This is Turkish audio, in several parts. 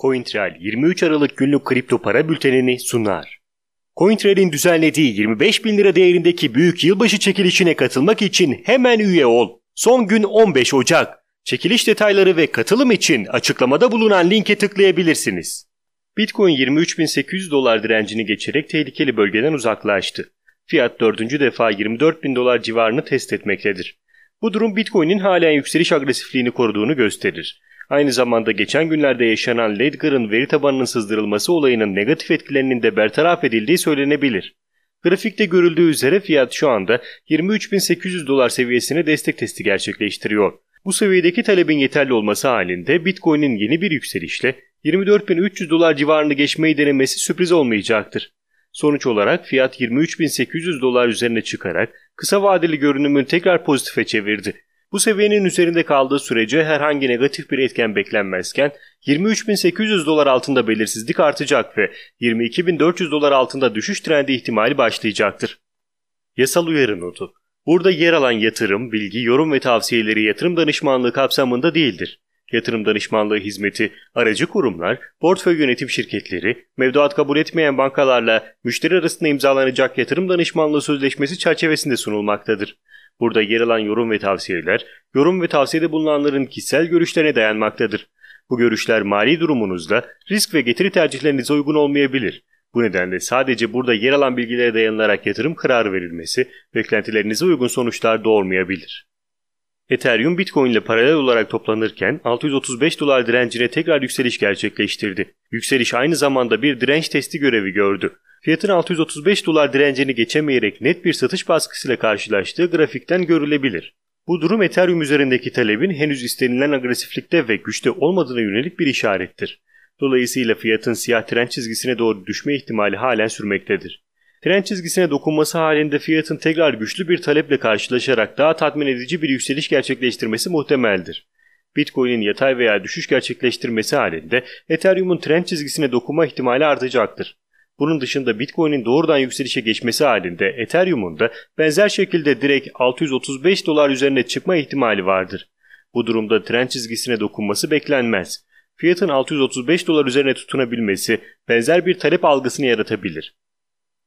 CoinTrail 23 Aralık günlük kripto para bültenini sunar. CoinTrail'in düzenlediği 25 bin lira değerindeki büyük yılbaşı çekilişine katılmak için hemen üye ol. Son gün 15 Ocak. Çekiliş detayları ve katılım için açıklamada bulunan linke tıklayabilirsiniz. Bitcoin 23.800 dolar direncini geçerek tehlikeli bölgeden uzaklaştı. Fiyat dördüncü defa 24 bin dolar civarını test etmektedir. Bu durum Bitcoin'in halen yükseliş agresifliğini koruduğunu gösterir. Aynı zamanda geçen günlerde yaşanan Ledger'ın veri tabanının sızdırılması olayının negatif etkilerinin de bertaraf edildiği söylenebilir. Grafikte görüldüğü üzere fiyat şu anda 23.800 dolar seviyesine destek testi gerçekleştiriyor. Bu seviyedeki talebin yeterli olması halinde Bitcoin'in yeni bir yükselişle 24.300 dolar civarını geçmeyi denemesi sürpriz olmayacaktır. Sonuç olarak fiyat 23.800 dolar üzerine çıkarak kısa vadeli görünümünü tekrar pozitife çevirdi. Bu seviyenin üzerinde kaldığı sürece herhangi negatif bir etken beklenmezken 23.800 dolar altında belirsizlik artacak ve 22.400 dolar altında düşüş trendi ihtimali başlayacaktır. Yasal uyarı notu. Burada yer alan yatırım, bilgi, yorum ve tavsiyeleri yatırım danışmanlığı kapsamında değildir. Yatırım danışmanlığı hizmeti, aracı kurumlar, portföy yönetim şirketleri, mevduat kabul etmeyen bankalarla müşteri arasında imzalanacak yatırım danışmanlığı sözleşmesi çerçevesinde sunulmaktadır. Burada yer alan yorum ve tavsiyeler, yorum ve tavsiyede bulunanların kişisel görüşlerine dayanmaktadır. Bu görüşler mali durumunuzda risk ve getiri tercihlerinize uygun olmayabilir. Bu nedenle sadece burada yer alan bilgilere dayanılarak yatırım kararı verilmesi beklentilerinize uygun sonuçlar doğurmayabilir. Ethereum Bitcoin ile paralel olarak toplanırken 635 dolar direncine tekrar yükseliş gerçekleştirdi. Yükseliş aynı zamanda bir direnç testi görevi gördü. Fiyatın 635 dolar direncini geçemeyerek net bir satış baskısıyla karşılaştığı grafikten görülebilir. Bu durum Ethereum üzerindeki talebin henüz istenilen agresiflikte ve güçte olmadığına yönelik bir işarettir. Dolayısıyla fiyatın siyah tren çizgisine doğru düşme ihtimali halen sürmektedir. Tren çizgisine dokunması halinde fiyatın tekrar güçlü bir taleple karşılaşarak daha tatmin edici bir yükseliş gerçekleştirmesi muhtemeldir. Bitcoin'in yatay veya düşüş gerçekleştirmesi halinde Ethereum'un trend çizgisine dokunma ihtimali artacaktır. Bunun dışında Bitcoin'in doğrudan yükselişe geçmesi halinde Ethereum'un da benzer şekilde direkt 635 dolar üzerine çıkma ihtimali vardır. Bu durumda trend çizgisine dokunması beklenmez. Fiyatın 635 dolar üzerine tutunabilmesi benzer bir talep algısını yaratabilir.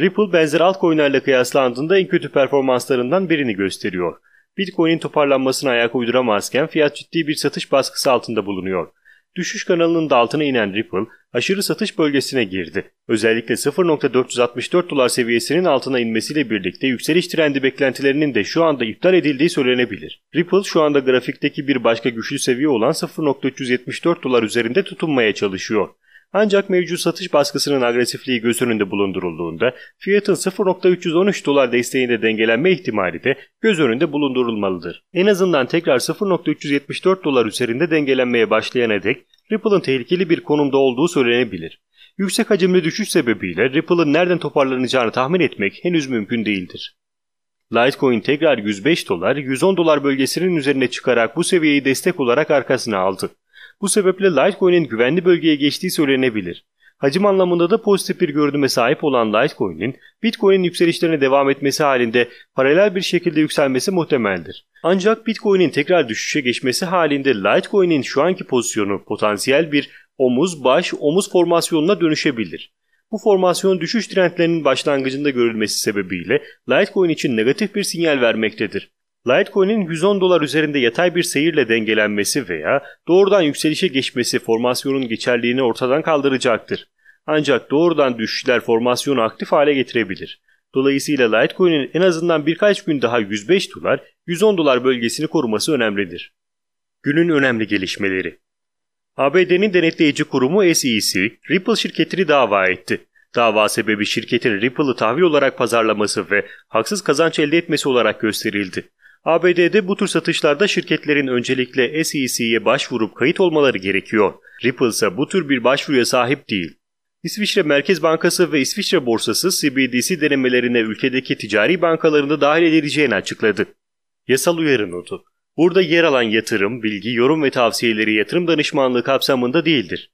Ripple benzer altcoin'lerle kıyaslandığında en kötü performanslarından birini gösteriyor. Bitcoin'in toparlanmasına ayak uyduramazken fiyat ciddi bir satış baskısı altında bulunuyor. Düşüş kanalının da altına inen Ripple aşırı satış bölgesine girdi. Özellikle 0.464 dolar seviyesinin altına inmesiyle birlikte yükseliş trendi beklentilerinin de şu anda iptal edildiği söylenebilir. Ripple şu anda grafikteki bir başka güçlü seviye olan 0.374 dolar üzerinde tutunmaya çalışıyor. Ancak mevcut satış baskısının agresifliği göz önünde bulundurulduğunda fiyatın 0.313 dolar desteğinde dengelenme ihtimali de göz önünde bulundurulmalıdır. En azından tekrar 0.374 dolar üzerinde dengelenmeye başlayana dek Ripple'ın tehlikeli bir konumda olduğu söylenebilir. Yüksek hacimli düşüş sebebiyle Ripple'ın nereden toparlanacağını tahmin etmek henüz mümkün değildir. Litecoin tekrar 105 dolar, 110 dolar bölgesinin üzerine çıkarak bu seviyeyi destek olarak arkasına aldı. Bu sebeple Litecoin'in güvenli bölgeye geçtiği söylenebilir. Hacim anlamında da pozitif bir görünüme sahip olan Litecoin'in Bitcoin'in yükselişlerine devam etmesi halinde paralel bir şekilde yükselmesi muhtemeldir. Ancak Bitcoin'in tekrar düşüşe geçmesi halinde Litecoin'in şu anki pozisyonu potansiyel bir omuz-baş omuz formasyonuna dönüşebilir. Bu formasyon düşüş trendlerinin başlangıcında görülmesi sebebiyle Litecoin için negatif bir sinyal vermektedir. Litecoin'in 110 dolar üzerinde yatay bir seyirle dengelenmesi veya doğrudan yükselişe geçmesi formasyonun geçerliğini ortadan kaldıracaktır. Ancak doğrudan düşüşler formasyonu aktif hale getirebilir. Dolayısıyla Litecoin'in en azından birkaç gün daha 105 dolar, 110 dolar bölgesini koruması önemlidir. Günün önemli gelişmeleri ABD'nin denetleyici kurumu SEC, Ripple şirketini dava etti. Dava sebebi şirketin Ripple'ı tahvil olarak pazarlaması ve haksız kazanç elde etmesi olarak gösterildi. ABD'de bu tür satışlarda şirketlerin öncelikle SEC'ye başvurup kayıt olmaları gerekiyor. Ripple ise bu tür bir başvuruya sahip değil. İsviçre Merkez Bankası ve İsviçre Borsası CBDC denemelerine ülkedeki ticari bankalarında dahil edileceğini açıkladı. Yasal uyarı notu. Burada yer alan yatırım, bilgi, yorum ve tavsiyeleri yatırım danışmanlığı kapsamında değildir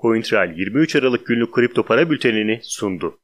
CoinTrail 23 Aralık günlük kripto para bültenini sundu.